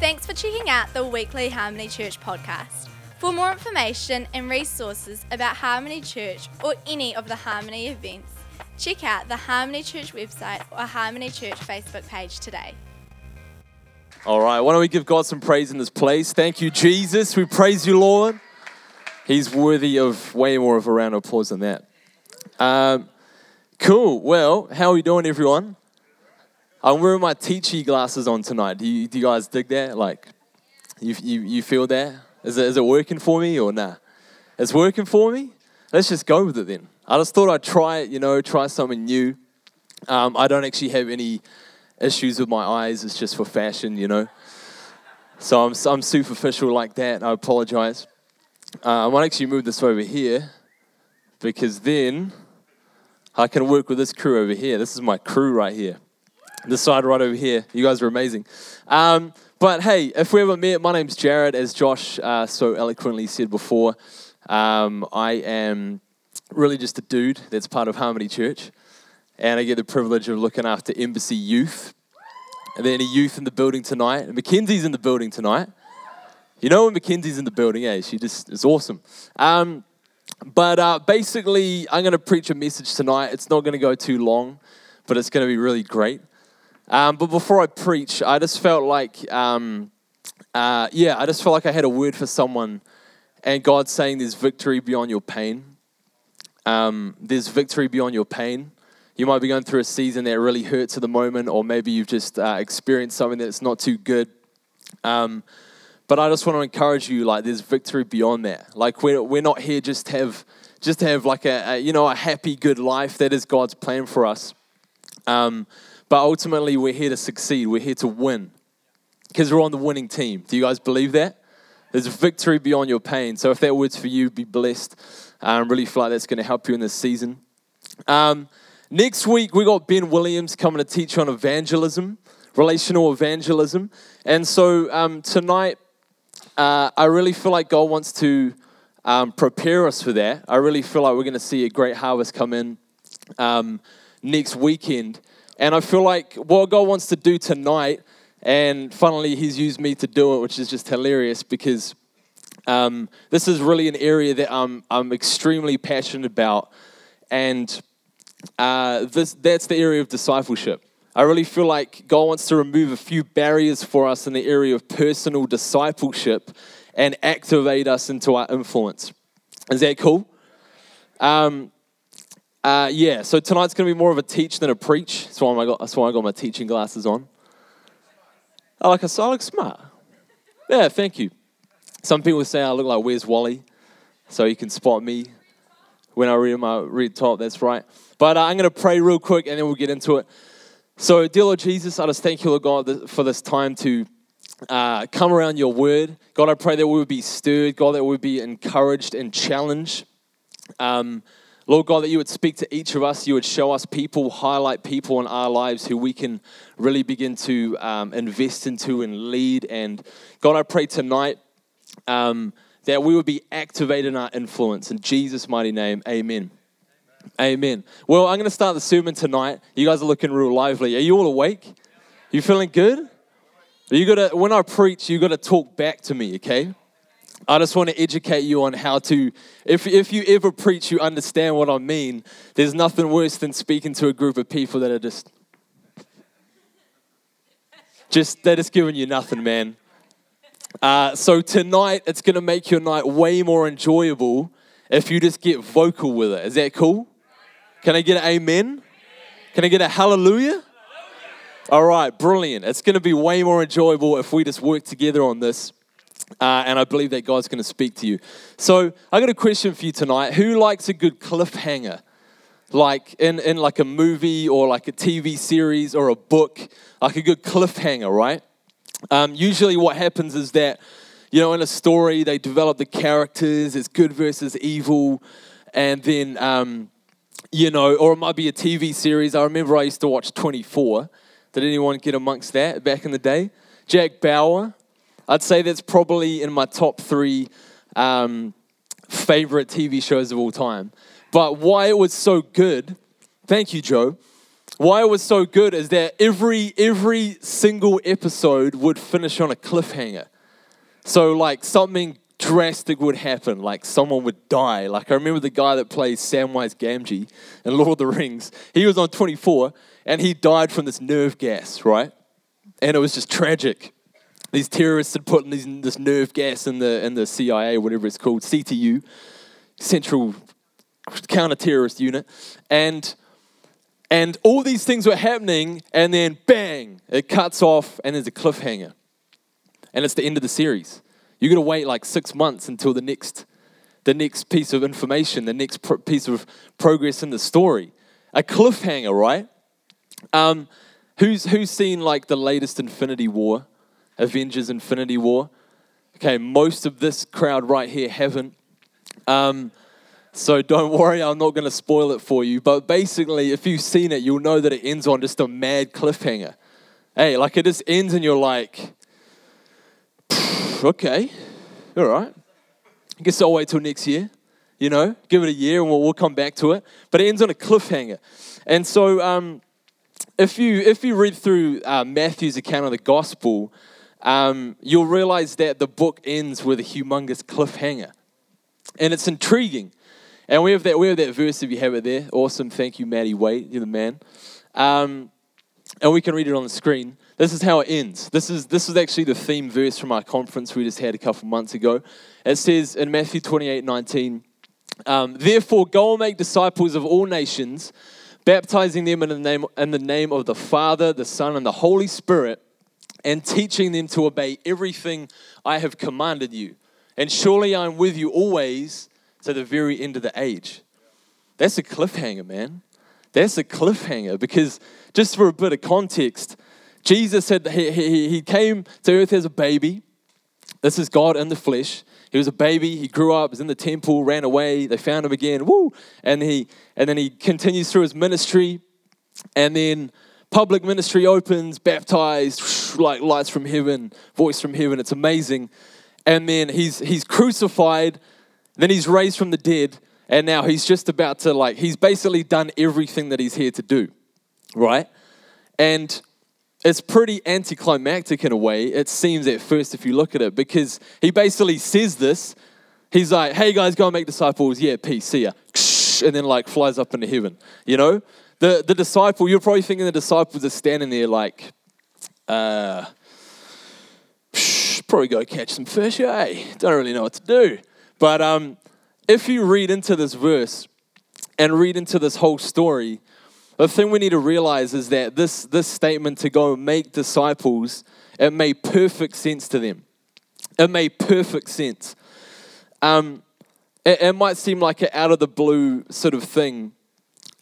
Thanks for checking out the weekly Harmony Church podcast. For more information and resources about Harmony Church or any of the Harmony events, check out the Harmony Church website or Harmony Church Facebook page today. All right, why don't we give God some praise in this place? Thank you, Jesus. We praise you, Lord. He's worthy of way more of a round of applause than that. Um, cool. Well, how are we doing, everyone? I'm wearing my teachy glasses on tonight. Do you, do you guys dig that? Like, you, you, you feel that? Is it, is it working for me or nah? It's working for me? Let's just go with it then. I just thought I'd try it, you know, try something new. Um, I don't actually have any issues with my eyes. It's just for fashion, you know. So I'm, I'm superficial like that. I apologize. Uh, I might actually move this over here because then I can work with this crew over here. This is my crew right here. This side right over here. You guys are amazing. Um, but hey, if we haven't met, my name's Jared, as Josh uh, so eloquently said before. Um, I am really just a dude that's part of Harmony Church, and I get the privilege of looking after Embassy Youth. Are there any youth in the building tonight? Mackenzie's in the building tonight. You know when Mackenzie's in the building, eh? She just is awesome. Um, but uh, basically, I'm going to preach a message tonight. It's not going to go too long, but it's going to be really great. Um, but before I preach, I just felt like, um, uh, yeah, I just felt like I had a word for someone, and God saying there's victory beyond your pain. Um, there's victory beyond your pain. You might be going through a season that really hurts at the moment, or maybe you've just uh, experienced something that's not too good. Um, but I just want to encourage you, like, there's victory beyond that. Like, we're, we're not here just to have, just to have like a, a you know, a happy, good life. That is God's plan for us. Um, but ultimately, we're here to succeed. We're here to win because we're on the winning team. Do you guys believe that? There's victory beyond your pain. So if that word's for you, be blessed. I um, really feel like that's going to help you in this season. Um, next week, we got Ben Williams coming to teach on evangelism, relational evangelism. And so um, tonight, uh, I really feel like God wants to um, prepare us for that. I really feel like we're going to see a great harvest come in um, next weekend. And I feel like what God wants to do tonight, and funnily, He's used me to do it, which is just hilarious because um, this is really an area that I'm, I'm extremely passionate about. And uh, this, that's the area of discipleship. I really feel like God wants to remove a few barriers for us in the area of personal discipleship and activate us into our influence. Is that cool? Um, uh, yeah, so tonight's going to be more of a teach than a preach. That's why I got, that's why I got my teaching glasses on. I like, I look smart. Yeah, thank you. Some people say I look like Where's Wally, so you can spot me when I read my red top. That's right. But uh, I'm going to pray real quick, and then we'll get into it. So, dear Lord Jesus, I just thank you, Lord God, for this time to uh, come around your word. God, I pray that we would be stirred. God, that we would be encouraged and challenged. Um, Lord God, that you would speak to each of us. You would show us people, highlight people in our lives who we can really begin to um, invest into and lead. And God, I pray tonight um, that we would be activated in our influence. In Jesus' mighty name, amen. Amen. Well, I'm going to start the sermon tonight. You guys are looking real lively. Are you all awake? You feeling good? You got to when I preach, you got to talk back to me, okay? I just want to educate you on how to, if, if you ever preach, you understand what I mean. There's nothing worse than speaking to a group of people that are just, just, they're just giving you nothing, man. Uh, so tonight, it's going to make your night way more enjoyable if you just get vocal with it. Is that cool? Can I get an amen? Can I get a hallelujah? All right, brilliant. It's going to be way more enjoyable if we just work together on this. Uh, and I believe that God's going to speak to you. So I got a question for you tonight. Who likes a good cliffhanger? Like in, in like a movie or like a TV series or a book, like a good cliffhanger, right? Um, usually what happens is that, you know, in a story, they develop the characters, it's good versus evil, and then, um, you know, or it might be a TV series. I remember I used to watch 24. Did anyone get amongst that back in the day? Jack Bauer, I'd say that's probably in my top three um, favorite TV shows of all time. But why it was so good, thank you, Joe. why it was so good is that every every single episode would finish on a cliffhanger. So like something drastic would happen, like someone would die. Like I remember the guy that plays Samwise Gamgee in Lord of the Rings. He was on 24 and he died from this nerve gas, right? And it was just tragic. These terrorists had put these, this nerve gas in the in the CIA, whatever it's called, CTU, Central Counter Terrorist Unit, and and all these things were happening, and then bang, it cuts off, and there's a cliffhanger, and it's the end of the series. You got to wait like six months until the next, the next piece of information, the next piece of progress in the story. A cliffhanger, right? Um, who's who's seen like the latest Infinity War, Avengers Infinity War? Okay, most of this crowd right here haven't. Um, so don't worry, I'm not going to spoil it for you. But basically, if you've seen it, you'll know that it ends on just a mad cliffhanger. Hey, like it just ends and you're like, okay, all right. I guess I'll wait till next year. You know, give it a year and we'll, we'll come back to it. But it ends on a cliffhanger. And so, um, if you if you read through uh, Matthew's account of the gospel, um, you'll realize that the book ends with a humongous cliffhanger, and it's intriguing. And we have that we have that verse if you have it there. Awesome, thank you, Maddie Wait, you're the man. Um, and we can read it on the screen. This is how it ends. This is, this is actually the theme verse from our conference we just had a couple months ago. It says in Matthew 28 19, um, Therefore, go and make disciples of all nations, baptizing them in the, name, in the name of the Father, the Son, and the Holy Spirit, and teaching them to obey everything I have commanded you. And surely I am with you always to the very end of the age. That's a cliffhanger, man. That's a cliffhanger because, just for a bit of context, Jesus said he, he, he came to earth as a baby. This is God in the flesh. He was a baby. He grew up, was in the temple, ran away. They found him again. Woo! And he and then he continues through his ministry, and then public ministry opens, baptized, like lights from heaven, voice from heaven. It's amazing. And then he's he's crucified. Then he's raised from the dead, and now he's just about to like he's basically done everything that he's here to do, right? And it's pretty anticlimactic in a way, it seems at first if you look at it, because he basically says this. He's like, hey guys, go and make disciples. Yeah, peace, see ya. And then like flies up into heaven. You know? The the disciple, you're probably thinking the disciples are standing there like, uh probably go catch some fish, eh? Don't really know what to do. But um, if you read into this verse and read into this whole story, the thing we need to realize is that this, this statement to go make disciples, it made perfect sense to them. It made perfect sense. Um, it, it, might seem like an out of the blue sort of thing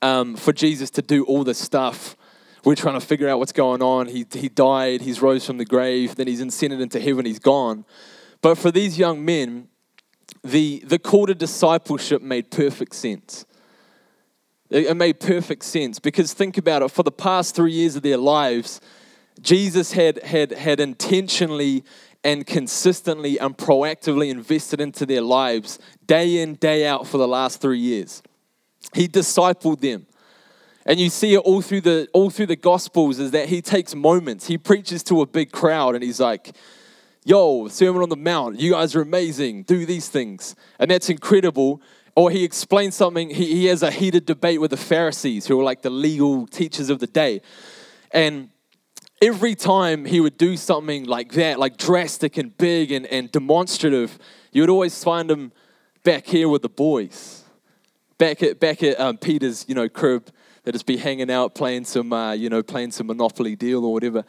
um, for Jesus to do all this stuff. We're trying to figure out what's going on. He, he died, he's rose from the grave, then he's ascended into heaven, he's gone. But for these young men, the, the call to discipleship made perfect sense. It made perfect sense because think about it for the past three years of their lives, Jesus had, had, had intentionally and consistently and proactively invested into their lives day in, day out for the last three years. He discipled them. And you see it all through the all through the gospels is that he takes moments. He preaches to a big crowd and he's like, yo, Sermon on the Mount, you guys are amazing, do these things. And that's incredible. Or he explains something, he, he has a heated debate with the Pharisees, who are like the legal teachers of the day. And every time he would do something like that, like drastic and big and, and demonstrative, you would always find him back here with the boys. Back at, back at um, Peter's, you know, crib, that just be hanging out, playing some, uh, you know, playing some Monopoly deal or whatever.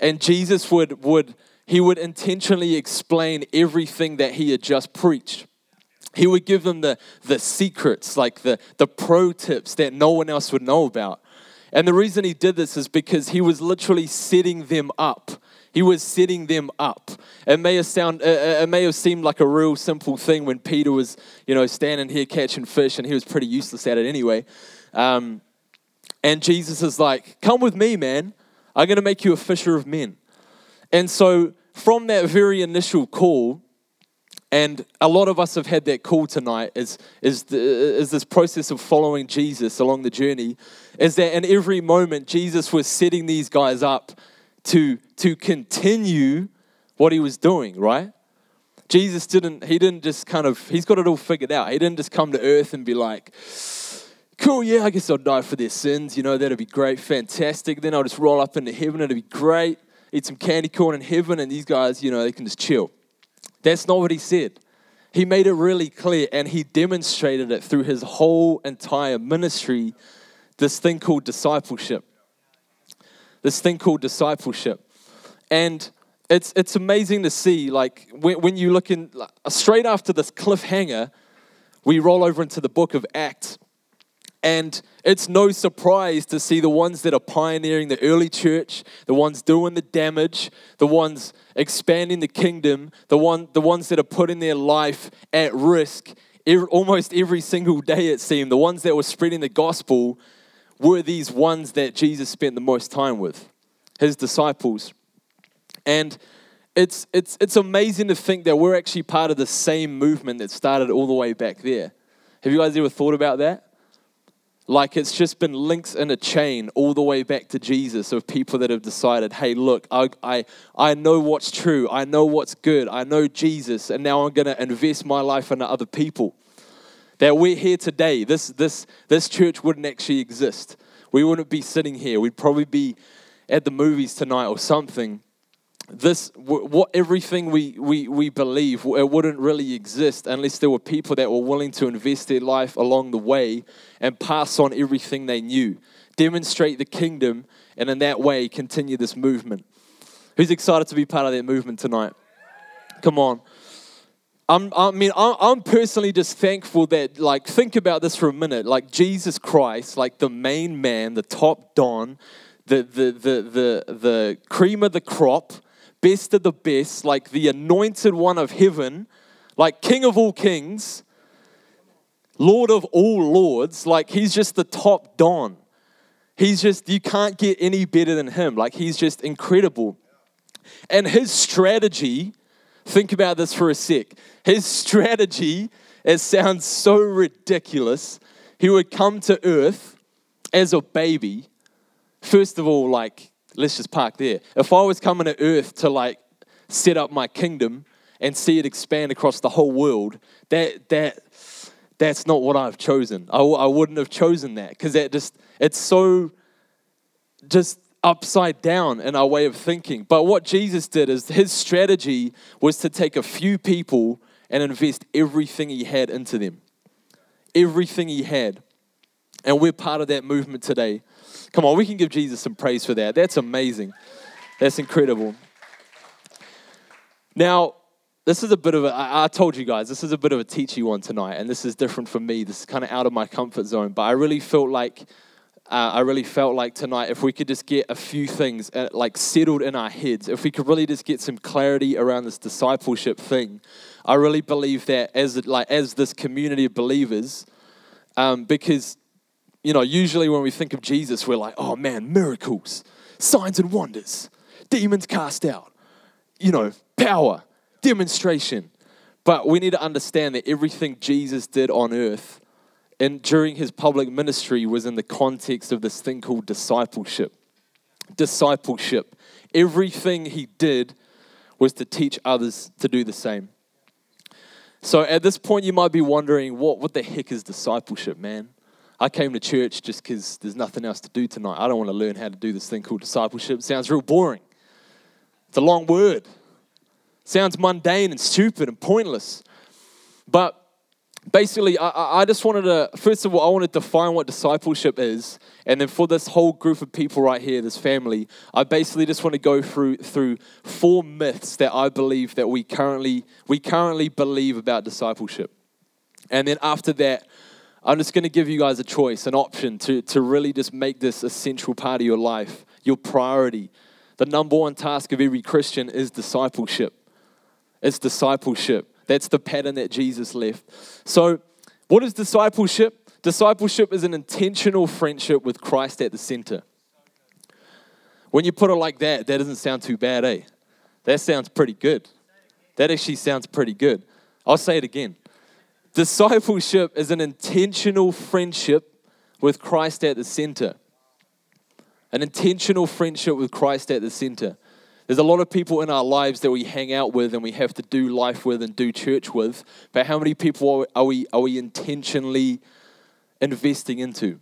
And Jesus would, would he would intentionally explain everything that he had just preached. He would give them the, the secrets, like the, the pro tips that no one else would know about. And the reason he did this is because he was literally setting them up. He was setting them up. It may have sound, it may have seemed like a real simple thing when Peter was, you know, standing here catching fish, and he was pretty useless at it anyway. Um, and Jesus is like, "Come with me, man. I'm going to make you a fisher of men." And so, from that very initial call, And a lot of us have had that call tonight is, is, the, is this process of following Jesus along the journey. Is that in every moment, Jesus was setting these guys up to, to continue what he was doing, right? Jesus didn't, he didn't just kind of, he's got it all figured out. He didn't just come to earth and be like, cool, yeah, I guess I'll die for their sins. You know, that'll be great, fantastic. Then I'll just roll up into heaven, it'll be great. Eat some candy corn in heaven, and these guys, you know, they can just chill. That's not what he said. He made it really clear, and he demonstrated it through his whole entire ministry this thing called discipleship. This thing called discipleship. And it's, it's amazing to see, like, when, when you look in, like, straight after this cliffhanger, we roll over into the book of Acts. And it's no surprise to see the ones that are pioneering the early church, the ones doing the damage, the ones expanding the kingdom, the, one, the ones that are putting their life at risk every, almost every single day, it seemed. The ones that were spreading the gospel were these ones that Jesus spent the most time with, his disciples. And it's, it's, it's amazing to think that we're actually part of the same movement that started all the way back there. Have you guys ever thought about that? Like it's just been links in a chain all the way back to Jesus of people that have decided, hey, look, I, I, I know what's true. I know what's good. I know Jesus. And now I'm going to invest my life into other people. That we're here today. This, this, this church wouldn't actually exist. We wouldn't be sitting here. We'd probably be at the movies tonight or something this what everything we, we, we believe it wouldn't really exist unless there were people that were willing to invest their life along the way and pass on everything they knew demonstrate the kingdom and in that way continue this movement who's excited to be part of that movement tonight come on I'm, i mean I'm personally just thankful that like think about this for a minute like jesus christ like the main man the top don the the the the, the cream of the crop best of the best, like the anointed one of heaven, like King of all kings, Lord of all lords. Like he's just the top don. He's just, you can't get any better than him. Like he's just incredible. And his strategy, think about this for a sec. His strategy, it sounds so ridiculous. He would come to earth as a baby. First of all, like let's just park there. If I was coming to earth to like set up my kingdom and see it expand across the whole world, that that that's not what I've chosen. I, I wouldn't have chosen that because that just it's so just upside down in our way of thinking. But what Jesus did is his strategy was to take a few people and invest everything he had into them. Everything he had. And we're part of that movement today. Come on, we can give Jesus some praise for that. That's amazing. That's incredible. Now, this is a bit of a, I told you guys, this is a bit of a teachy one tonight, and this is different for me. This is kind of out of my comfort zone, but I really felt like, uh, I really felt like tonight, if we could just get a few things uh, like settled in our heads, if we could really just get some clarity around this discipleship thing, I really believe that as like as this community of believers, um, because you know, usually when we think of Jesus, we're like, oh man, miracles, signs and wonders, demons cast out, you know, power, demonstration. But we need to understand that everything Jesus did on earth and during his public ministry was in the context of this thing called discipleship. Discipleship. Everything he did was to teach others to do the same. So at this point, you might be wondering, what, what the heck is discipleship, man? I came to church just because there's nothing else to do tonight. I don't want to learn how to do this thing called discipleship. It sounds real boring. It's a long word. It sounds mundane and stupid and pointless. But basically, I, I just wanted to, first of all, I want to define what discipleship is. And then for this whole group of people right here, this family, I basically just want to go through through four myths that I believe that we currently we currently believe about discipleship. And then after that, I'm just going to give you guys a choice, an option to, to really just make this a central part of your life, your priority. The number one task of every Christian is discipleship. It's discipleship. That's the pattern that Jesus left. So, what is discipleship? Discipleship is an intentional friendship with Christ at the center. When you put it like that, that doesn't sound too bad, eh? That sounds pretty good. That actually sounds pretty good. I'll say it again. Discipleship is an intentional friendship with Christ at the center. An intentional friendship with Christ at the center. There's a lot of people in our lives that we hang out with and we have to do life with and do church with, but how many people are we, are we intentionally investing into?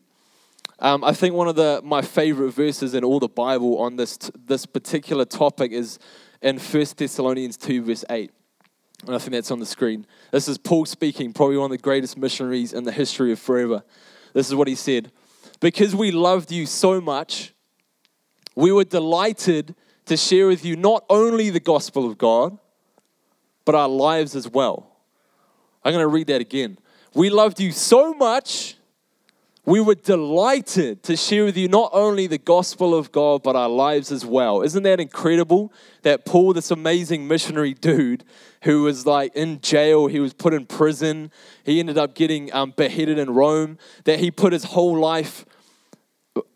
Um, I think one of the, my favorite verses in all the Bible on this, this particular topic is in 1 Thessalonians 2, verse 8. And I think that's on the screen. This is Paul speaking, probably one of the greatest missionaries in the history of forever. This is what he said Because we loved you so much, we were delighted to share with you not only the gospel of God, but our lives as well. I'm going to read that again. We loved you so much, we were delighted to share with you not only the gospel of God, but our lives as well. Isn't that incredible? That Paul, this amazing missionary dude who was like in jail, he was put in prison, he ended up getting um, beheaded in Rome, that he put his whole life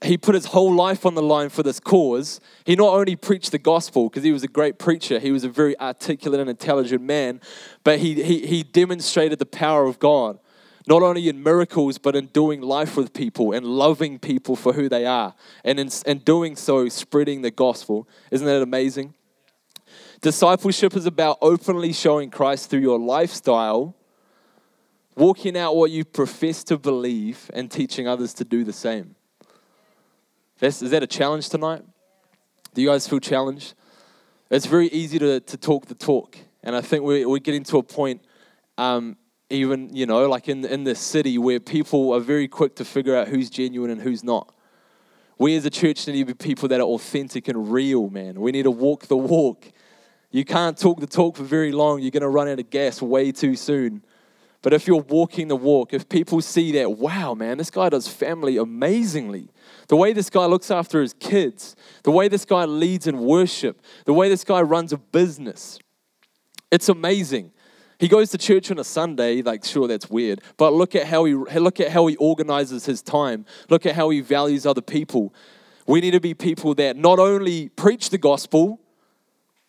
he put his whole life on the line for this cause. He not only preached the gospel because he was a great preacher, he was a very articulate and intelligent man, but he, he, he demonstrated the power of God, not only in miracles, but in doing life with people and loving people for who they are, and in, in doing so, spreading the gospel. Isn't that amazing? Discipleship is about openly showing Christ through your lifestyle, walking out what you profess to believe, and teaching others to do the same. That's, is that a challenge tonight? Do you guys feel challenged? It's very easy to, to talk the talk. And I think we're, we're getting to a point, um, even, you know, like in, in this city where people are very quick to figure out who's genuine and who's not. We as a church need to be people that are authentic and real, man. We need to walk the walk. You can't talk the talk for very long. You're going to run out of gas way too soon. But if you're walking the walk, if people see that, wow, man, this guy does family amazingly. The way this guy looks after his kids, the way this guy leads in worship, the way this guy runs a business. It's amazing. He goes to church on a Sunday, like sure that's weird, but look at how he look at how he organizes his time. Look at how he values other people. We need to be people that not only preach the gospel,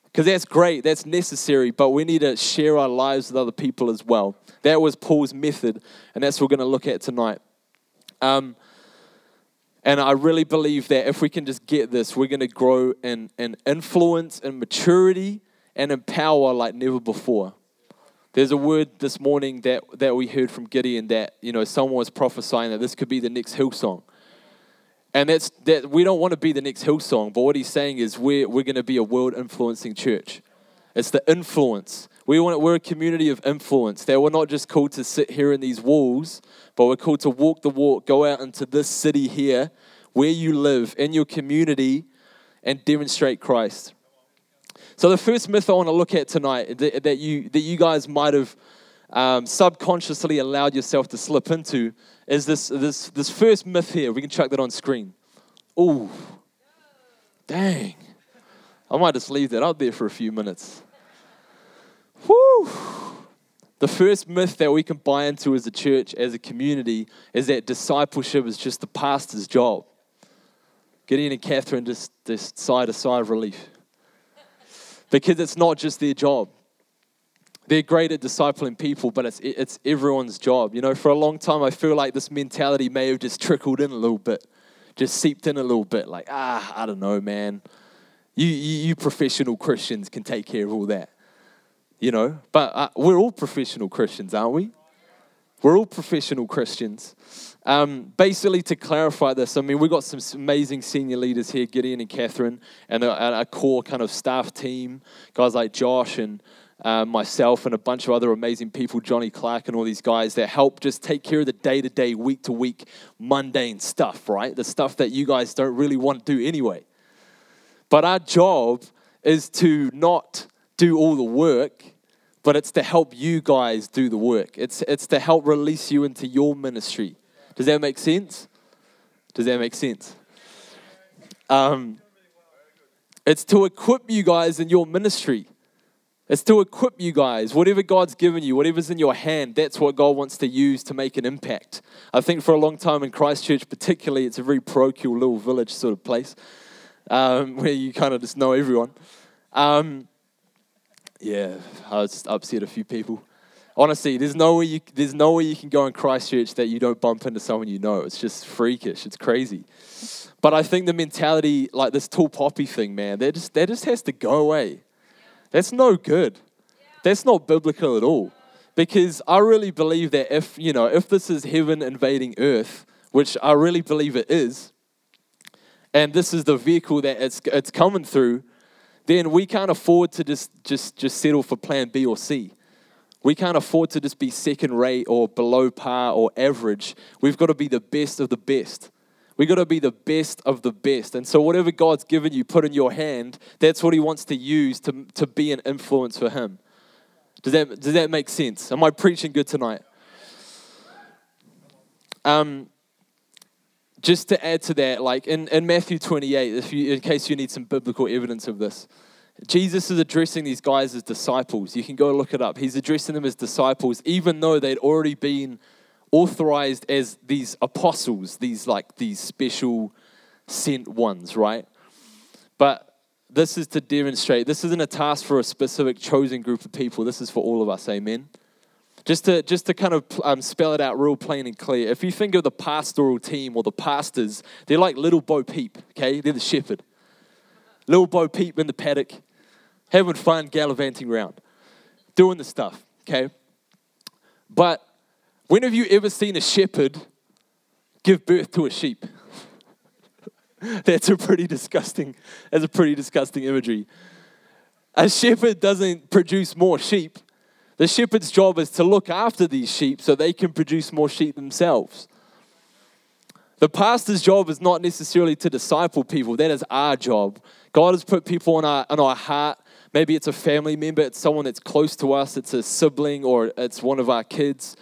because that's great, that's necessary, but we need to share our lives with other people as well. That was Paul's method, and that's what we're going to look at tonight. Um, and I really believe that if we can just get this, we're going to grow in, in influence and maturity and in power like never before. There's a word this morning that, that we heard from Gideon that, you know, someone was prophesying that this could be the next Hillsong. And that's that we don't want to be the next Hillsong, but what he's saying is we're, we're going to be a world influencing church. It's the influence. We want, we're a community of influence. That we're not just called to sit here in these walls, but we're called to walk the walk, go out into this city here, where you live, in your community, and demonstrate Christ. So the first myth I want to look at tonight that, that you that you guys might have um, subconsciously allowed yourself to slip into is this this this first myth here. We can chuck that on screen. Ooh, dang! I might just leave that out there for a few minutes. The first myth that we can buy into as a church, as a community, is that discipleship is just the pastor's job. Gideon and Catherine just, just sighed a sigh of relief. Because it's not just their job. They're great at discipling people, but it's, it's everyone's job. You know, for a long time, I feel like this mentality may have just trickled in a little bit, just seeped in a little bit. Like, ah, I don't know, man. You, you, you professional Christians can take care of all that you know. But uh, we're all professional Christians, aren't we? We're all professional Christians. Um, basically, to clarify this, I mean, we've got some amazing senior leaders here, Gideon and Catherine, and a, a core kind of staff team, guys like Josh and uh, myself and a bunch of other amazing people, Johnny Clark and all these guys that help just take care of the day to day, week to week, mundane stuff, right? The stuff that you guys don't really want to do anyway. But our job is to not do all the work, but it's to help you guys do the work. It's, it's to help release you into your ministry. Does that make sense? Does that make sense? Um, it's to equip you guys in your ministry. It's to equip you guys. Whatever God's given you, whatever's in your hand, that's what God wants to use to make an impact. I think for a long time in Christchurch, particularly, it's a very parochial little village sort of place um, where you kind of just know everyone. Um, yeah, I just upset a few people. Honestly, there's no way you there's no way you can go in Christchurch that you don't bump into someone you know. It's just freakish. It's crazy. But I think the mentality, like this tall poppy thing, man, that just that just has to go away. That's no good. That's not biblical at all. Because I really believe that if, you know, if this is heaven invading earth, which I really believe it is, and this is the vehicle that it's it's coming through, then we can't afford to just just just settle for plan B or C. We can't afford to just be second rate or below par or average. We've got to be the best of the best. We've got to be the best of the best. And so, whatever God's given you, put in your hand, that's what He wants to use to, to be an influence for Him. Does that, does that make sense? Am I preaching good tonight? Um, just to add to that, like in, in Matthew 28, if you, in case you need some biblical evidence of this, Jesus is addressing these guys as disciples. You can go look it up. He's addressing them as disciples, even though they'd already been authorized as these apostles, these like these special sent ones, right? But this is to demonstrate, this isn't a task for a specific chosen group of people. This is for all of us, amen? Just to, just to kind of um, spell it out real plain and clear, if you think of the pastoral team or the pastors, they're like little Bo Peep, okay? They're the shepherd. Little Bo Peep in the paddock, having fun, gallivanting around, doing the stuff, okay? But when have you ever seen a shepherd give birth to a sheep? that's a pretty disgusting, that's a pretty disgusting imagery. A shepherd doesn't produce more sheep. The shepherd's job is to look after these sheep so they can produce more sheep themselves. The pastor's job is not necessarily to disciple people, that is our job. God has put people in our, in our heart. Maybe it's a family member, it's someone that's close to us, it's a sibling, or it's one of our kids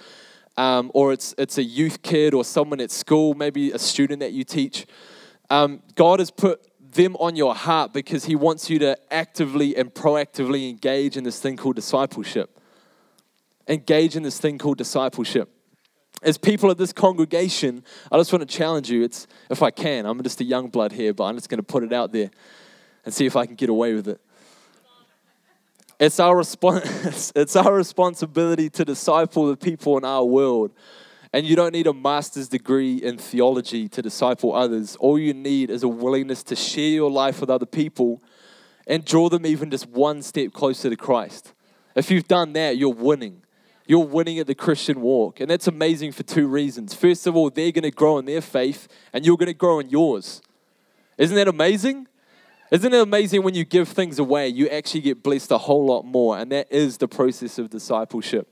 um, or it's, it's a youth kid or someone at school, maybe a student that you teach. Um, God has put them on your heart because He wants you to actively and proactively engage in this thing called discipleship. Engage in this thing called discipleship. As people of this congregation, I just want to challenge you. It's if I can, I'm just a young blood here, but I'm just going to put it out there and see if I can get away with it. It's our, respons- it's our responsibility to disciple the people in our world. And you don't need a master's degree in theology to disciple others. All you need is a willingness to share your life with other people and draw them even just one step closer to Christ. If you've done that, you're winning. You're winning at the Christian walk. And that's amazing for two reasons. First of all, they're going to grow in their faith, and you're going to grow in yours. Isn't that amazing? Isn't it amazing when you give things away, you actually get blessed a whole lot more? And that is the process of discipleship.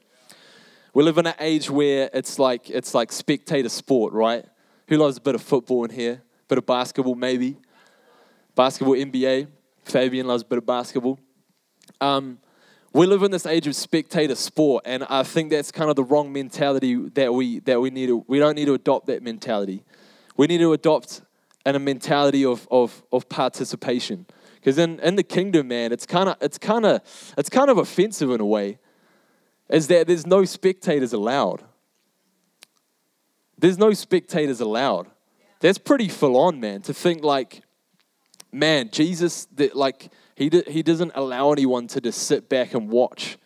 We live in an age where it's like it's like spectator sport, right? Who loves a bit of football in here? A bit of basketball, maybe. Basketball, NBA. Fabian loves a bit of basketball. Um, we live in this age of spectator sport, and I think that's kind of the wrong mentality that we that we need to. We don't need to adopt that mentality. We need to adopt and a mentality of, of, of participation. Because in, in the kingdom, man, it's kind of it's kind of it's kind of offensive in a way, is that there's no spectators allowed. There's no spectators allowed. That's pretty full on, man. To think like, man, Jesus, that like he he doesn't allow anyone to just sit back and watch.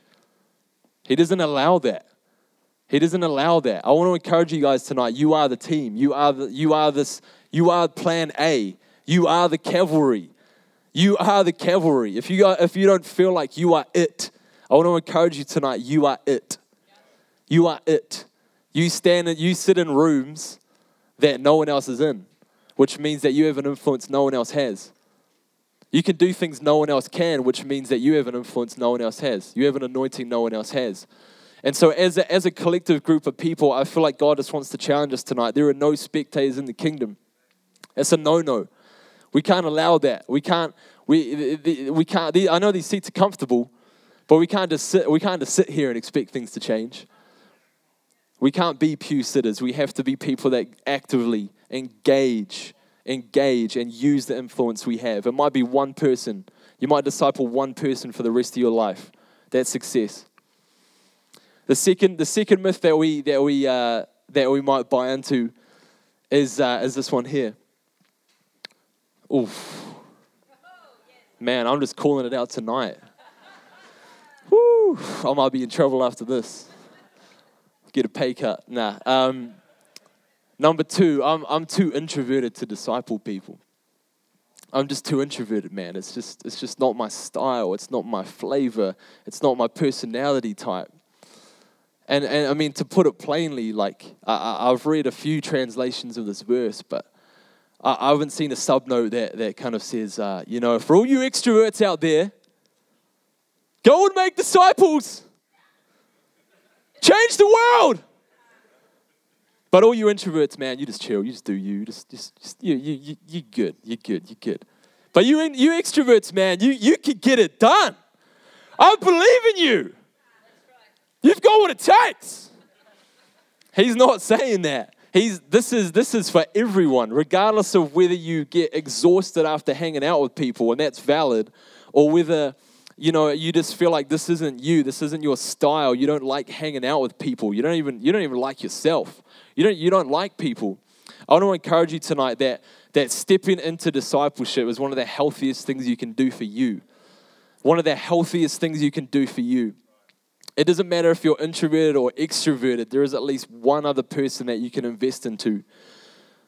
He doesn't allow that. He doesn't allow that. I want to encourage you guys tonight. You are the team. You are the, you are this you are plan A. You are the cavalry. You are the cavalry. If you, are, if you don't feel like you are it, I want to encourage you tonight. You are it. You are it. You stand and you sit in rooms that no one else is in, which means that you have an influence no one else has. You can do things no one else can, which means that you have an influence no one else has. You have an anointing no one else has. And so, as a, as a collective group of people, I feel like God just wants to challenge us tonight. There are no spectators in the kingdom. It's a no-no. We can't allow that. We can't. We we can't. I know these seats are comfortable, but we can't just sit. We can't just sit here and expect things to change. We can't be pew sitters. We have to be people that actively engage, engage, and use the influence we have. It might be one person. You might disciple one person for the rest of your life. That's success. The second, the second myth that we that we uh, that we might buy into is uh, is this one here. Oof. Man, I'm just calling it out tonight. Woo! I might be in trouble after this. get a pay cut. Nah. Um, number two, I'm, I'm too introverted to disciple people. I'm just too introverted, man. It's just, it's just not my style. It's not my flavor. It's not my personality type. And, and I mean, to put it plainly, like, I, I've read a few translations of this verse, but I, I haven't seen a subnote that, that kind of says, uh, you know, for all you extroverts out there, go and make disciples, change the world. But all you introverts, man, you just chill. You just do you. Just, just, just you, you, you, you good. You're good. You're good. But you, you extroverts, man, you, you can get it done. I believe in you. You've got what it takes. He's not saying that. He's, this, is, this is for everyone, regardless of whether you get exhausted after hanging out with people, and that's valid, or whether you know you just feel like this isn't you this isn't your style you don't like hanging out with people you don't even you don't even like yourself you don't you don't like people i want to encourage you tonight that that stepping into discipleship is one of the healthiest things you can do for you one of the healthiest things you can do for you it doesn't matter if you're introverted or extroverted, there is at least one other person that you can invest into.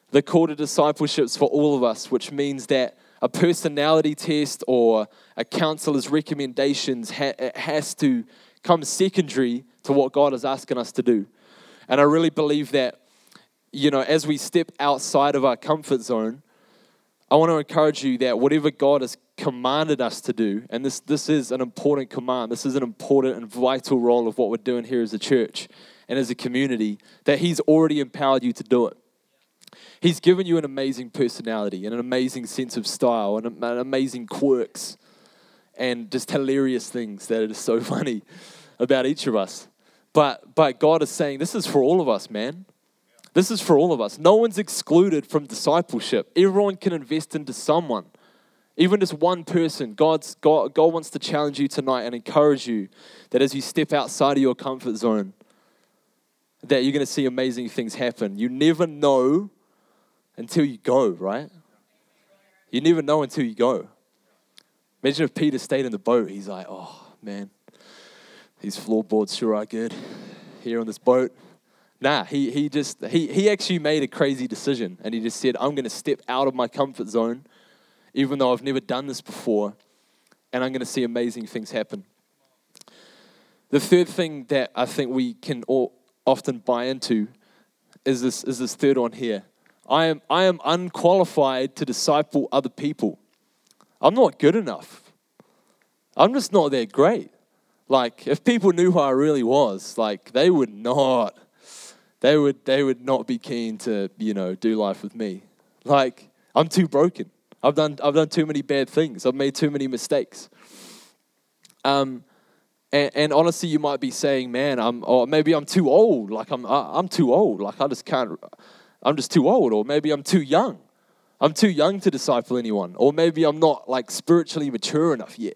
The call to discipleship is for all of us, which means that a personality test or a counselor's recommendations ha- has to come secondary to what God is asking us to do. And I really believe that, you know, as we step outside of our comfort zone, I want to encourage you that whatever God has commanded us to do, and this, this is an important command, this is an important and vital role of what we're doing here as a church and as a community, that He's already empowered you to do it. He's given you an amazing personality and an amazing sense of style and, amazing quirks and just hilarious things that are so funny about each of us. But, but God is saying, this is for all of us, man. This is for all of us. No one's excluded from discipleship. Everyone can invest into someone. Even just one person. God's, God, God wants to challenge you tonight and encourage you that as you step outside of your comfort zone, that you're going to see amazing things happen. You never know until you go, right? You never know until you go. Imagine if Peter stayed in the boat. He's like, oh, man, these floorboards sure are good here on this boat. Nah, he, he just, he, he actually made a crazy decision and he just said, I'm going to step out of my comfort zone, even though I've never done this before, and I'm going to see amazing things happen. The third thing that I think we can all often buy into is this, is this third one here. I am, I am unqualified to disciple other people. I'm not good enough. I'm just not that great. Like, if people knew who I really was, like, they would not they would they would not be keen to you know do life with me. Like I'm too broken. I've done I've done too many bad things. I've made too many mistakes. Um, and, and honestly, you might be saying, "Man, I'm or maybe I'm too old. Like I'm I'm too old. Like I just can't. I'm just too old, or maybe I'm too young. I'm too young to disciple anyone, or maybe I'm not like spiritually mature enough yet.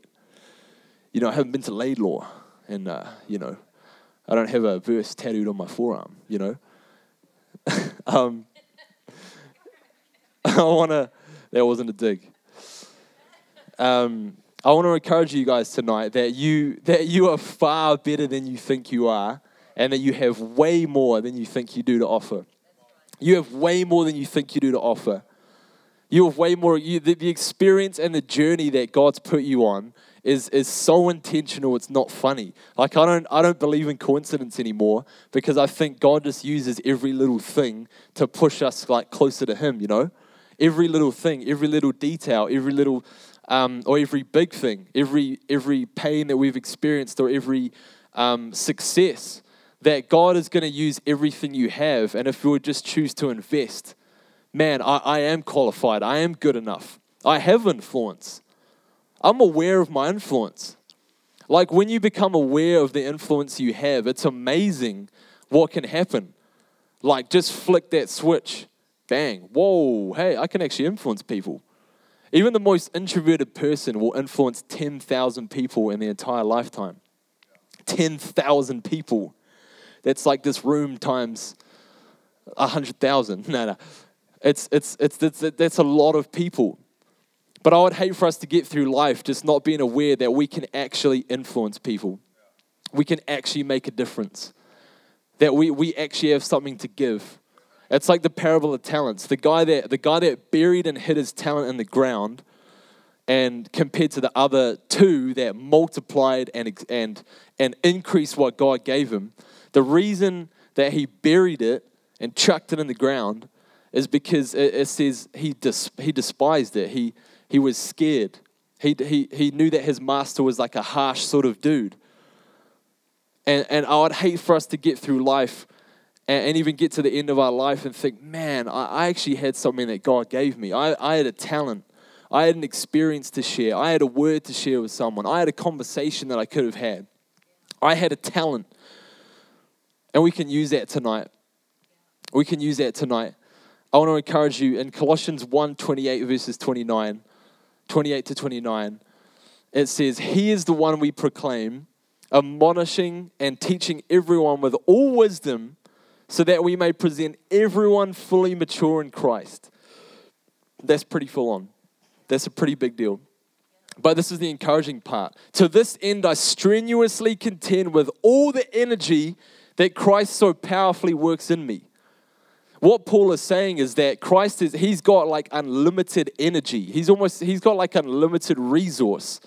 You know, I haven't been to Laidlaw, and uh, you know, I don't have a verse tattooed on my forearm, you know. um, I want to, that wasn't a dig. Um, I want to encourage you guys tonight that you, that you are far better than you think you are and that you have way more than you think you do to offer. You have way more than you think you do to offer. You have way more, you, the, the experience and the journey that God's put you on is is so intentional it's not funny. Like I don't I don't believe in coincidence anymore because I think God just uses every little thing to push us like closer to him, you know? Every little thing, every little detail, every little um, or every big thing, every every pain that we've experienced or every um, success that God is going to use everything you have. And if you would just choose to invest, man, I, I am qualified. I am good enough. I have influence. I'm aware of my influence. Like when you become aware of the influence you have, it's amazing what can happen. Like just flick that switch, bang, whoa, hey, I can actually influence people. Even the most introverted person will influence 10,000 people in their entire lifetime. 10,000 people. That's like this room times 100,000. No, no. It's, it's, it's, it's, that's a lot of people. But I would hate for us to get through life just not being aware that we can actually influence people. We can actually make a difference. that we, we actually have something to give. It's like the parable of talents. The guy that the guy that buried and hid his talent in the ground, and compared to the other two that multiplied and and and increased what God gave him, the reason that he buried it and chucked it in the ground is because it, it says he dis, he despised it. He he was scared. He, he, he knew that his master was like a harsh sort of dude. And, and I would hate for us to get through life and, and even get to the end of our life and think, man, I, I actually had something that God gave me. I, I had a talent. I had an experience to share. I had a word to share with someone. I had a conversation that I could have had. I had a talent. And we can use that tonight. We can use that tonight. I want to encourage you in Colossians 1 28 verses 29, 28 to 29. It says, He is the one we proclaim, admonishing and teaching everyone with all wisdom, so that we may present everyone fully mature in Christ. That's pretty full on. That's a pretty big deal. But this is the encouraging part. To this end, I strenuously contend with all the energy that Christ so powerfully works in me what Paul is saying is that Christ is he's got like unlimited energy. He's almost he's got like unlimited resource.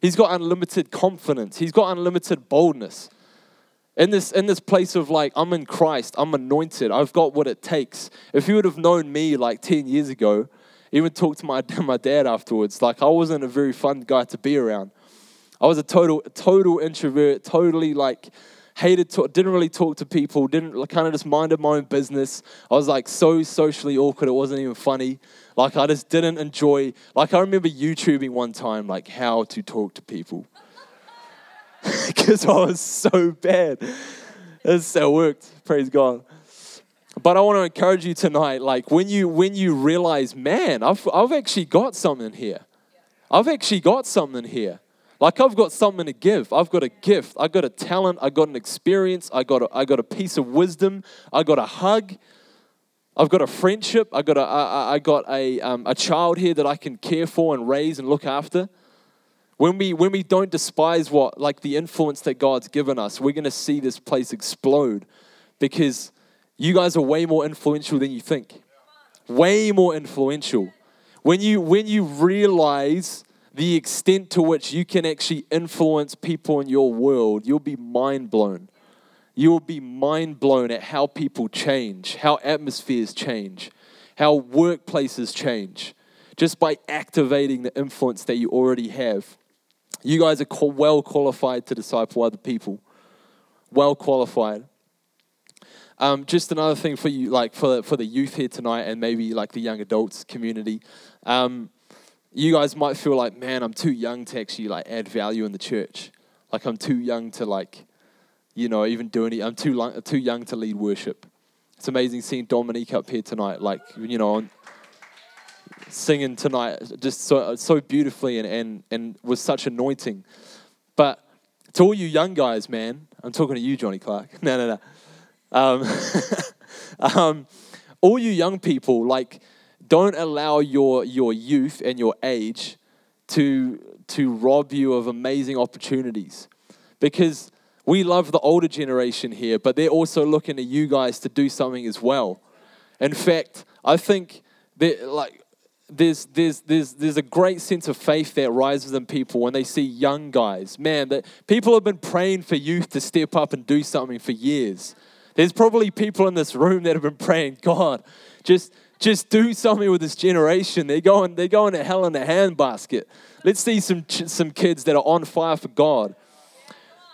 He's got unlimited confidence. He's got unlimited boldness. In this in this place of like I'm in Christ, I'm anointed. I've got what it takes. If you would have known me like 10 years ago, even talked to my my dad afterwards, like I wasn't a very fun guy to be around. I was a total total introvert, totally like hated, to, didn't really talk to people, didn't kind of just minded my own business. I was like so socially awkward, it wasn't even funny. Like I just didn't enjoy, like I remember YouTubing one time, like how to talk to people. Because I was so bad. It worked, praise God. But I want to encourage you tonight, like when you when you realize, man, I've I've actually got something here. I've actually got something here. Like I've got something to give. I've got a gift. I've got a talent. I've got an experience. I got a, I got a piece of wisdom. I got a hug. I've got a friendship. I got a I, I got a um, a child here that I can care for and raise and look after. When we when we don't despise what like the influence that God's given us, we're going to see this place explode because you guys are way more influential than you think. Way more influential. When you when you realize the extent to which you can actually influence people in your world, you'll be mind blown. You will be mind blown at how people change, how atmospheres change, how workplaces change, just by activating the influence that you already have. You guys are well qualified to disciple other people. Well qualified. Um, just another thing for you, like for for the youth here tonight, and maybe like the young adults community. Um, you guys might feel like, man, I'm too young to actually like add value in the church. Like I'm too young to like, you know, even do any. I'm too long, too young to lead worship. It's amazing seeing Dominique up here tonight, like you know, singing tonight, just so so beautifully and and and with such anointing. But to all you young guys, man, I'm talking to you, Johnny Clark. No, no, no. Um, um, all you young people, like don't allow your, your youth and your age to, to rob you of amazing opportunities. Because we love the older generation here, but they're also looking at you guys to do something as well. In fact, I think that like there's there's there's there's a great sense of faith that rises in people when they see young guys. Man, that people have been praying for youth to step up and do something for years. There's probably people in this room that have been praying, God, just just do something with this generation. They're going, they're going to hell in a handbasket. Let's see some, some kids that are on fire for God.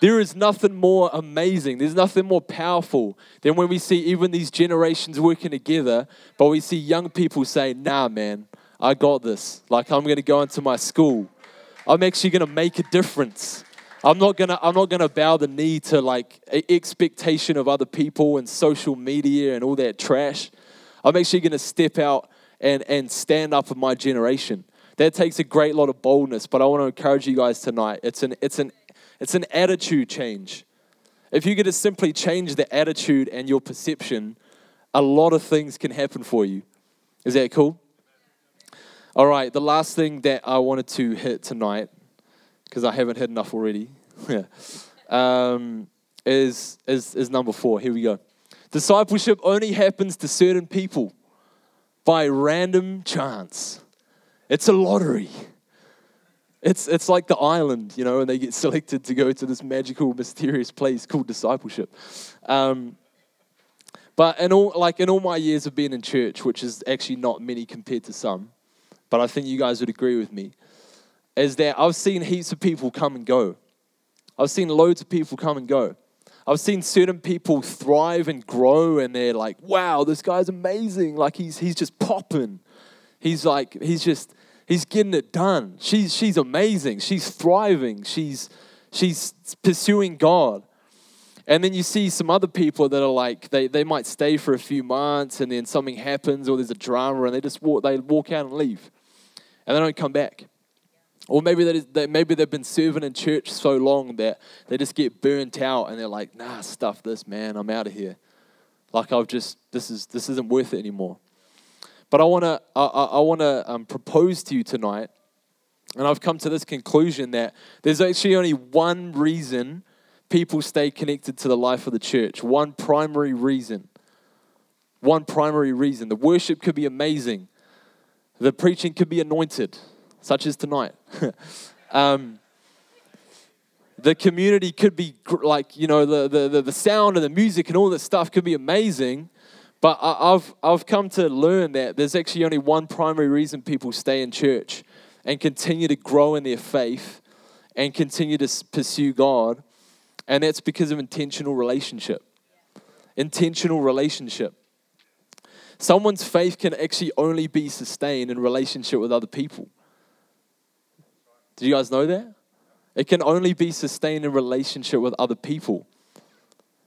There is nothing more amazing, there's nothing more powerful than when we see even these generations working together, but we see young people say, nah, man, I got this. Like, I'm going to go into my school. I'm actually going to make a difference. I'm not gonna I'm not gonna bow the knee to like expectation of other people and social media and all that trash. I'm actually going to step out and, and stand up for my generation. That takes a great lot of boldness, but I want to encourage you guys tonight. It's an, it's an, it's an attitude change. If you get to simply change the attitude and your perception, a lot of things can happen for you. Is that cool? All right, the last thing that I wanted to hit tonight, because I haven't hit enough already, um, is, is, is number four. Here we go. Discipleship only happens to certain people by random chance. It's a lottery. It's, it's like the island, you know, and they get selected to go to this magical, mysterious place called discipleship. Um, but in all, like in all my years of being in church, which is actually not many compared to some, but I think you guys would agree with me, is that I've seen heaps of people come and go. I've seen loads of people come and go. I've seen certain people thrive and grow, and they're like, wow, this guy's amazing. Like he's he's just popping. He's like, he's just he's getting it done. She's she's amazing. She's thriving. She's she's pursuing God. And then you see some other people that are like they, they might stay for a few months and then something happens or there's a drama and they just walk they walk out and leave. And they don't come back. Or maybe they, maybe they've been serving in church so long that they just get burnt out and they're like, nah, stuff this, man, I'm out of here. Like I've just, this, is, this isn't worth it anymore. But I want to I, I want to um, propose to you tonight, and I've come to this conclusion that there's actually only one reason people stay connected to the life of the church. One primary reason. One primary reason. The worship could be amazing. The preaching could be anointed such as tonight. um, the community could be like, you know, the, the, the sound and the music and all this stuff could be amazing. But I've, I've come to learn that there's actually only one primary reason people stay in church and continue to grow in their faith and continue to pursue God. And that's because of intentional relationship. Intentional relationship. Someone's faith can actually only be sustained in relationship with other people. Did you guys know that? It can only be sustained in relationship with other people.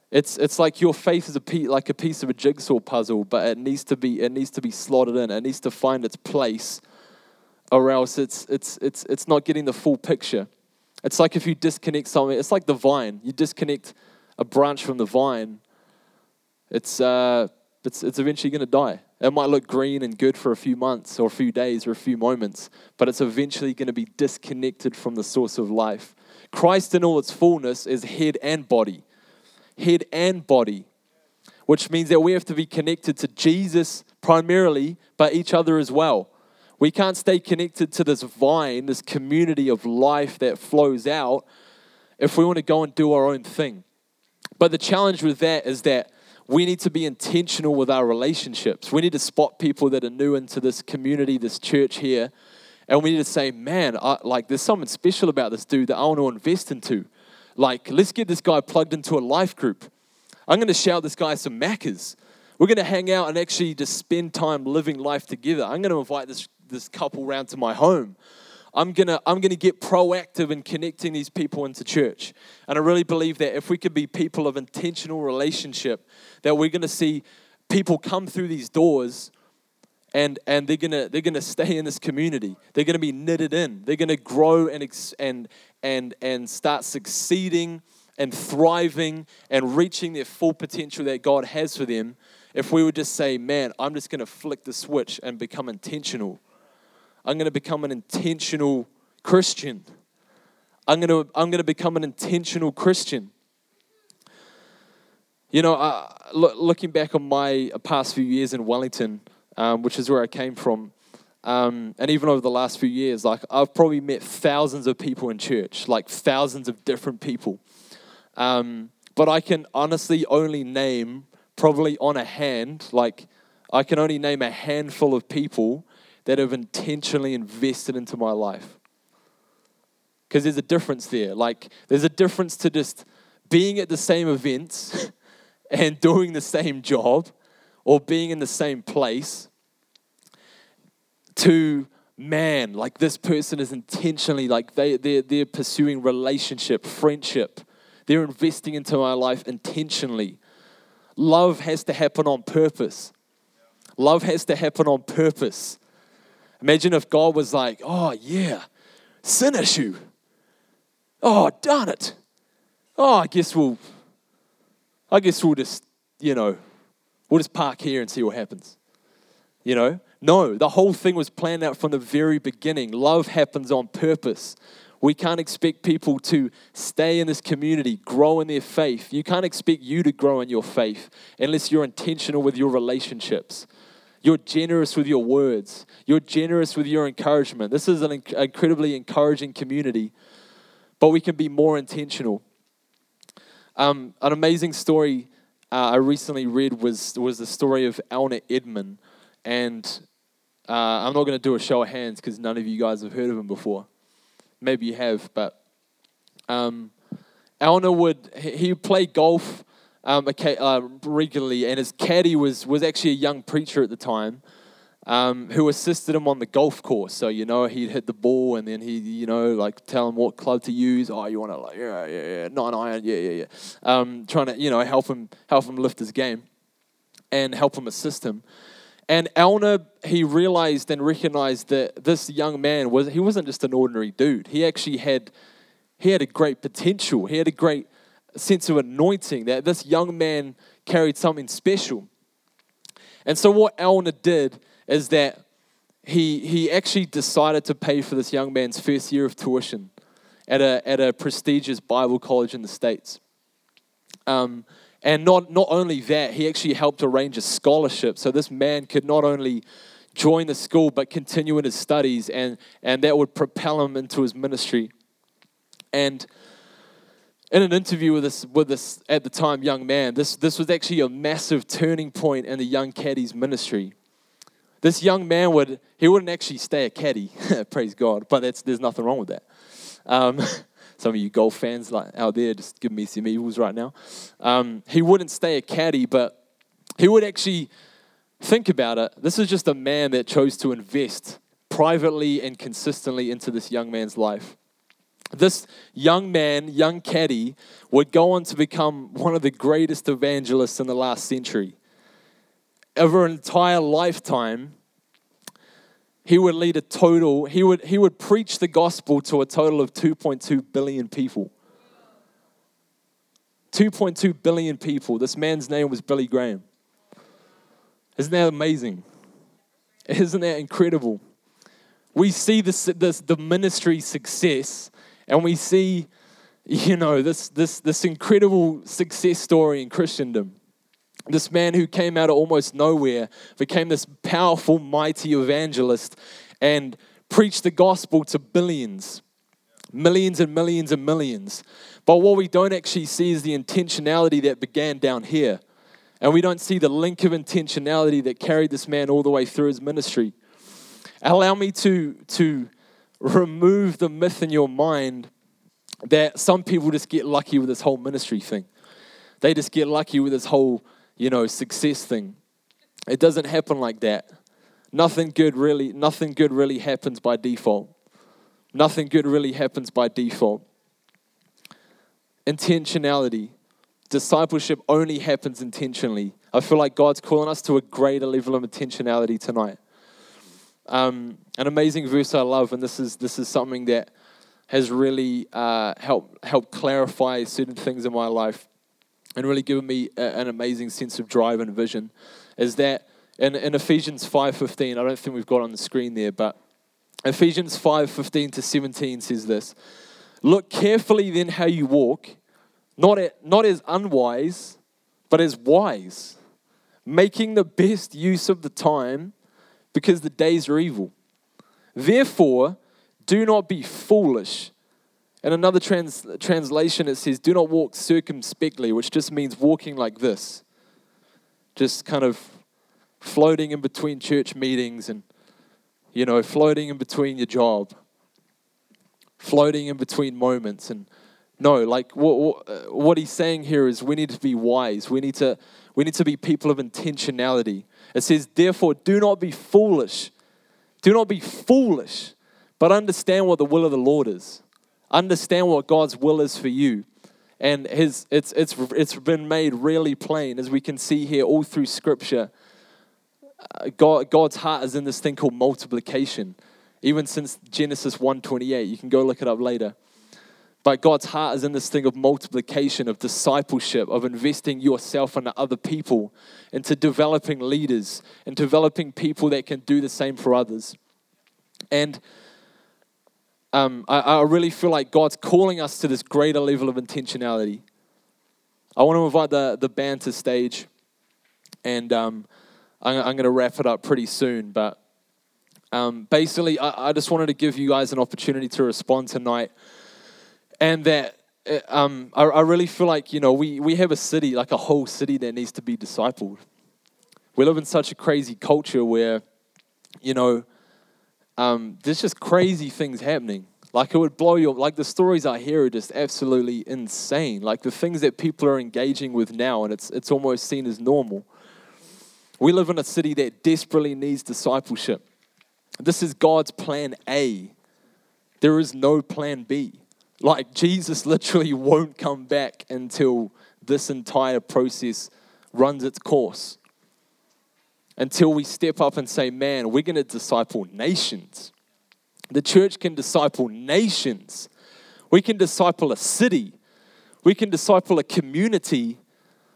It's, it's like your faith is a piece, like a piece of a jigsaw puzzle, but it needs to be it needs to be slotted in. It needs to find its place, or else it's it's it's it's not getting the full picture. It's like if you disconnect something. It's like the vine. You disconnect a branch from the vine. It's uh, it's it's eventually going to die. It might look green and good for a few months or a few days or a few moments, but it's eventually going to be disconnected from the source of life. Christ in all its fullness is head and body. Head and body, which means that we have to be connected to Jesus primarily, but each other as well. We can't stay connected to this vine, this community of life that flows out, if we want to go and do our own thing. But the challenge with that is that we need to be intentional with our relationships. We need to spot people that are new into this community, this church here, and we need to say, man, I, like there's something special about this dude that I want to invest into. Like, let's get this guy plugged into a life group. I'm going to shout this guy some Maccas. We're going to hang out and actually just spend time living life together. I'm going to invite this, this couple round to my home. I'm gonna I'm gonna get proactive in connecting these people into church. And I really believe that if we could be people of intentional relationship, that we're gonna see people come through these doors and and they're gonna they're gonna stay in this community. They're gonna be knitted in. They're gonna grow and and and and start succeeding and thriving and reaching their full potential that God has for them. If we would just say, "Man, I'm just gonna flick the switch and become intentional." I'm going to become an intentional Christian. I'm going to, I'm going to become an intentional Christian. You know, uh, look, looking back on my past few years in Wellington, um, which is where I came from, um, and even over the last few years, like I've probably met thousands of people in church, like thousands of different people. Um, but I can honestly only name, probably on a hand, like I can only name a handful of people that have intentionally invested into my life. Because there's a difference there. Like, there's a difference to just being at the same events and doing the same job or being in the same place to man like this person is intentionally like they, they're, they're pursuing relationship friendship they're investing into my life intentionally love has to happen on purpose love has to happen on purpose Imagine if God was like, oh, yeah, sin issue. Oh, darn it. Oh, I guess we'll, I guess we'll just, you know, we'll just park here and see what happens. You know? No, the whole thing was planned out from the very beginning. Love happens on purpose. We can't expect people to stay in this community, grow in their faith. You can't expect you to grow in your faith unless you're intentional with your relationships. You're generous with your words. You're generous with your encouragement. This is an inc- incredibly encouraging community, but we can be more intentional. Um, an amazing story uh, I recently read was, was the story of Elna Edmond. And uh, I'm not going to do a show of hands because none of you guys have heard of him before. Maybe you have, but um, Elna would, he played golf um, uh, regularly, and his caddy was, was actually a young preacher at the time. Um, who assisted him on the golf course. So, you know, he'd hit the ball and then he, you know, like tell him what club to use. Oh, you want to like, yeah, yeah, yeah, nine iron, yeah, yeah, yeah. Um, trying to, you know, help him, help him lift his game and help him assist him. And Elna, he realized and recognized that this young man was, he wasn't just an ordinary dude. He actually had, he had a great potential. He had a great sense of anointing that this young man carried something special. And so what Elna did is that he, he actually decided to pay for this young man's first year of tuition at a, at a prestigious Bible college in the States. Um, and not, not only that, he actually helped arrange a scholarship. So this man could not only join the school, but continue in his studies, and, and that would propel him into his ministry. And in an interview with this, with this at the time young man, this, this was actually a massive turning point in the young caddy's ministry. This young man would, he wouldn't actually stay a caddy, praise God, but that's, there's nothing wrong with that. Um, some of you golf fans like out there just give me some evils right now. Um, he wouldn't stay a caddy, but he would actually think about it. This is just a man that chose to invest privately and consistently into this young man's life. This young man, young caddy, would go on to become one of the greatest evangelists in the last century. Over an entire lifetime, he would lead a total, he would, he would preach the gospel to a total of 2.2 billion people. 2.2 billion people. This man's name was Billy Graham. Isn't that amazing? Isn't that incredible? We see this, this, the ministry success and we see, you know, this, this, this incredible success story in Christendom. This man who came out of almost nowhere became this powerful, mighty evangelist and preached the gospel to billions, millions and millions and millions. But what we don't actually see is the intentionality that began down here. And we don't see the link of intentionality that carried this man all the way through his ministry. Allow me to, to remove the myth in your mind that some people just get lucky with this whole ministry thing. They just get lucky with this whole, you know, success thing. It doesn't happen like that. Nothing good really, nothing good really happens by default. Nothing good really happens by default. Intentionality. Discipleship only happens intentionally. I feel like God's calling us to a greater level of intentionality tonight. Um, an amazing verse I love, and this is this is something that has really uh, helped helped clarify certain things in my life, and really given me a, an amazing sense of drive and vision. Is that in, in Ephesians five fifteen? I don't think we've got on the screen there, but Ephesians five fifteen to seventeen says this: Look carefully then how you walk, not at, not as unwise, but as wise, making the best use of the time because the days are evil. Therefore, do not be foolish. In another trans- translation, it says, do not walk circumspectly, which just means walking like this. Just kind of floating in between church meetings and, you know, floating in between your job, floating in between moments. And no, like what, what he's saying here is we need to be wise. We need to, we need to be people of intentionality. It says, therefore, do not be foolish. Do not be foolish, but understand what the will of the Lord is. Understand what God's will is for you. And his, it's, it's, it's been made really plain, as we can see here all through Scripture. Uh, God, God's heart is in this thing called multiplication. Even since Genesis 1:28, you can go look it up later. But God's heart is in this thing of multiplication, of discipleship, of investing yourself into other people, into developing leaders, and developing people that can do the same for others. And um, I, I really feel like God's calling us to this greater level of intentionality. I want to invite the, the band to stage, and um, I'm, I'm going to wrap it up pretty soon. But um, basically, I, I just wanted to give you guys an opportunity to respond tonight, and that uh, um, I, I really feel like you know we, we have a city, like a whole city, that needs to be discipled. We live in such a crazy culture where, you know, um, there's just crazy things happening. Like it would blow your like the stories I hear are just absolutely insane. Like the things that people are engaging with now, and it's it's almost seen as normal. We live in a city that desperately needs discipleship. This is God's plan A. There is no plan B. Like Jesus literally won't come back until this entire process runs its course until we step up and say, man, we're going to disciple nations. The church can disciple nations. We can disciple a city. We can disciple a community.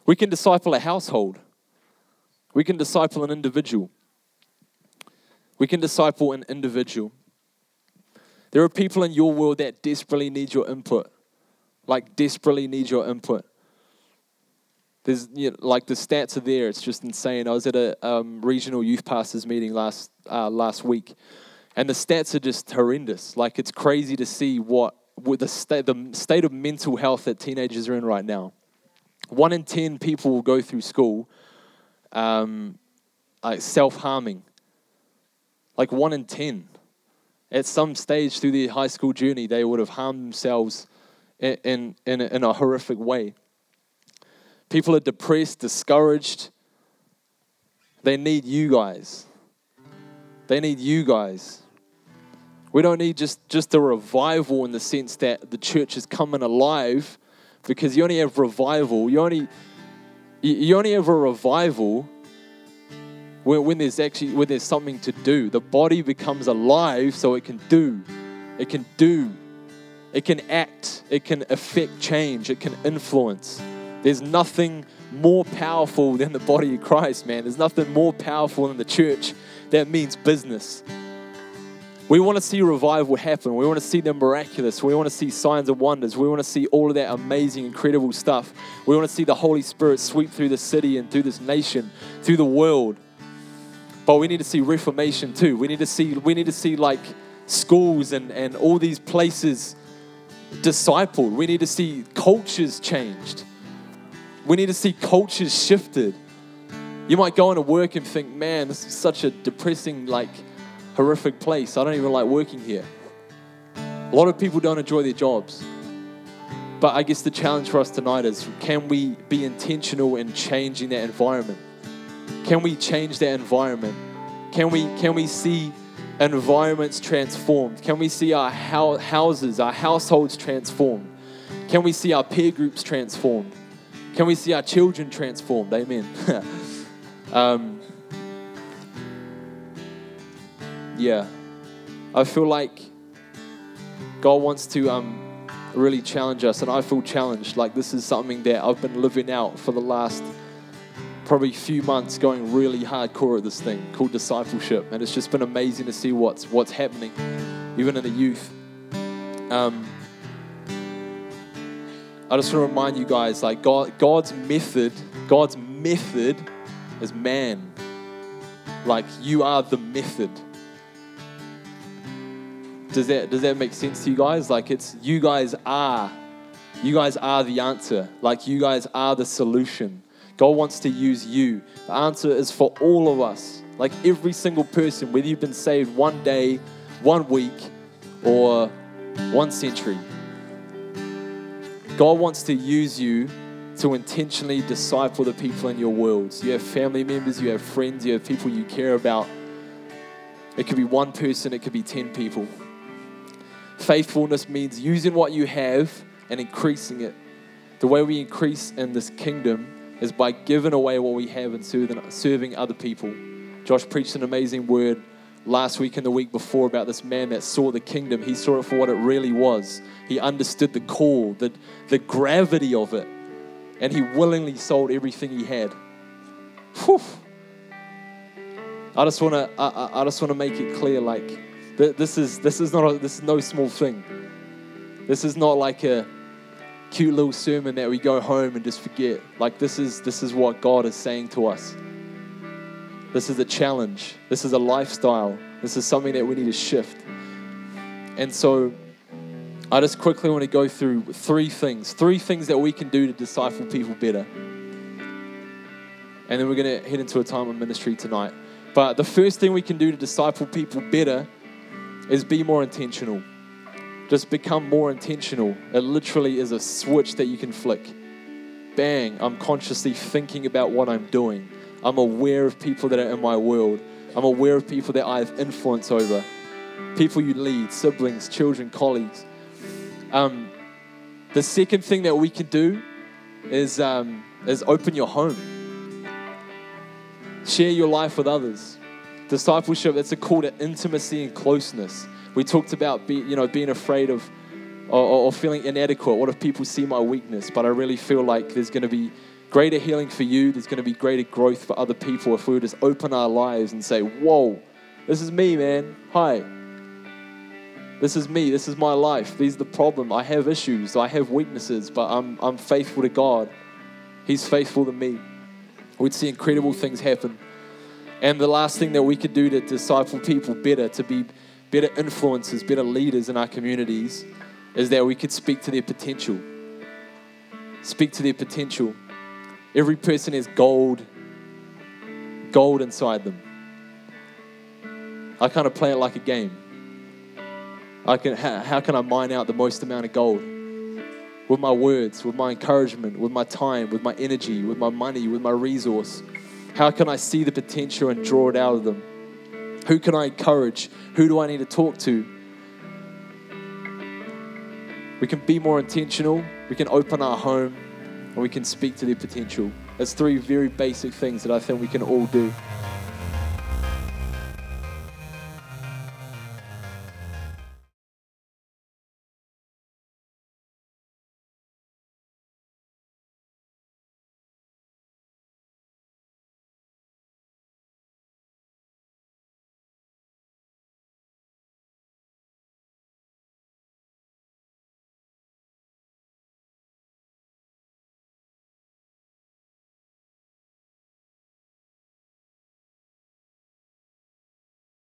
We can disciple a household. We can disciple an individual. We can disciple an individual. There are people in your world that desperately need your input, like desperately need your input. There's you know, like the stats are there. It's just insane. I was at a um, regional youth pastors meeting last uh, last week, and the stats are just horrendous. Like it's crazy to see what with the state the state of mental health that teenagers are in right now. One in ten people will go through school, um, like self harming. Like one in ten, at some stage through their high school journey, they would have harmed themselves in in, in, a, in a horrific way. People are depressed, discouraged. They need you guys. They need you guys. We don't need just, just a revival in the sense that the church is coming alive because you only have revival. You only, you only have a revival when, when there's actually when there's something to do. The body becomes alive so it can do. It can do. It can act. It can affect change. It can influence. There's nothing more powerful than the body of Christ, man. There's nothing more powerful than the church that means business. We want to see revival happen. We want to see the miraculous. We want to see signs and wonders. We want to see all of that amazing, incredible stuff. We want to see the Holy Spirit sweep through the city and through this nation, through the world. But we need to see reformation too. We need to see, we need to see like schools and, and all these places discipled. We need to see cultures changed. We need to see cultures shifted. You might go into work and think, man, this is such a depressing, like, horrific place. I don't even like working here. A lot of people don't enjoy their jobs. But I guess the challenge for us tonight is can we be intentional in changing that environment? Can we change that environment? Can we, can we see environments transformed? Can we see our houses, our households transformed? Can we see our peer groups transformed? Can we see our children transformed? Amen. um, yeah. I feel like God wants to um, really challenge us, and I feel challenged. Like this is something that I've been living out for the last probably a few months, going really hardcore at this thing called discipleship, and it's just been amazing to see what's what's happening, even in the youth. Um, I just want to remind you guys like God, God's method, God's method is man. Like you are the method. Does that does that make sense to you guys? Like it's you guys are you guys are the answer. Like you guys are the solution. God wants to use you. The answer is for all of us. Like every single person, whether you've been saved one day, one week, or one century. God wants to use you to intentionally disciple the people in your world. you have family members, you have friends, you have people you care about. It could be one person, it could be 10 people. Faithfulness means using what you have and increasing it. The way we increase in this kingdom is by giving away what we have and serving other people. Josh preached an amazing word last week and the week before about this man that saw the kingdom. He saw it for what it really was. He understood the call, the, the gravity of it, and he willingly sold everything he had. Whew. I just want to I, I just want to make it clear like Th- This is this is not a, this is no small thing. This is not like a cute little sermon that we go home and just forget. Like this is this is what God is saying to us. This is a challenge. This is a lifestyle. This is something that we need to shift. And so I just quickly want to go through three things. Three things that we can do to disciple people better. And then we're going to head into a time of ministry tonight. But the first thing we can do to disciple people better is be more intentional. Just become more intentional. It literally is a switch that you can flick. Bang, I'm consciously thinking about what I'm doing. I'm aware of people that are in my world. I'm aware of people that I have influence over. People you lead, siblings, children, colleagues. Um, the second thing that we can do is, um, is open your home. Share your life with others. Discipleship, it's a call to intimacy and closeness. We talked about be, you know, being afraid of or, or feeling inadequate. What if people see my weakness? But I really feel like there's going to be greater healing for you. There's going to be greater growth for other people if we just open our lives and say, Whoa, this is me, man. Hi. This is me. This is my life. These are the problem. I have issues. I have weaknesses, but I'm, I'm faithful to God. He's faithful to me. We'd see incredible things happen. And the last thing that we could do to disciple people better, to be better influencers, better leaders in our communities, is that we could speak to their potential. Speak to their potential. Every person has gold, gold inside them. I kind of play it like a game. I can, how, how can I mine out the most amount of gold? With my words, with my encouragement, with my time, with my energy, with my money, with my resource. How can I see the potential and draw it out of them? Who can I encourage? Who do I need to talk to? We can be more intentional, we can open our home, and we can speak to their potential. That's three very basic things that I think we can all do.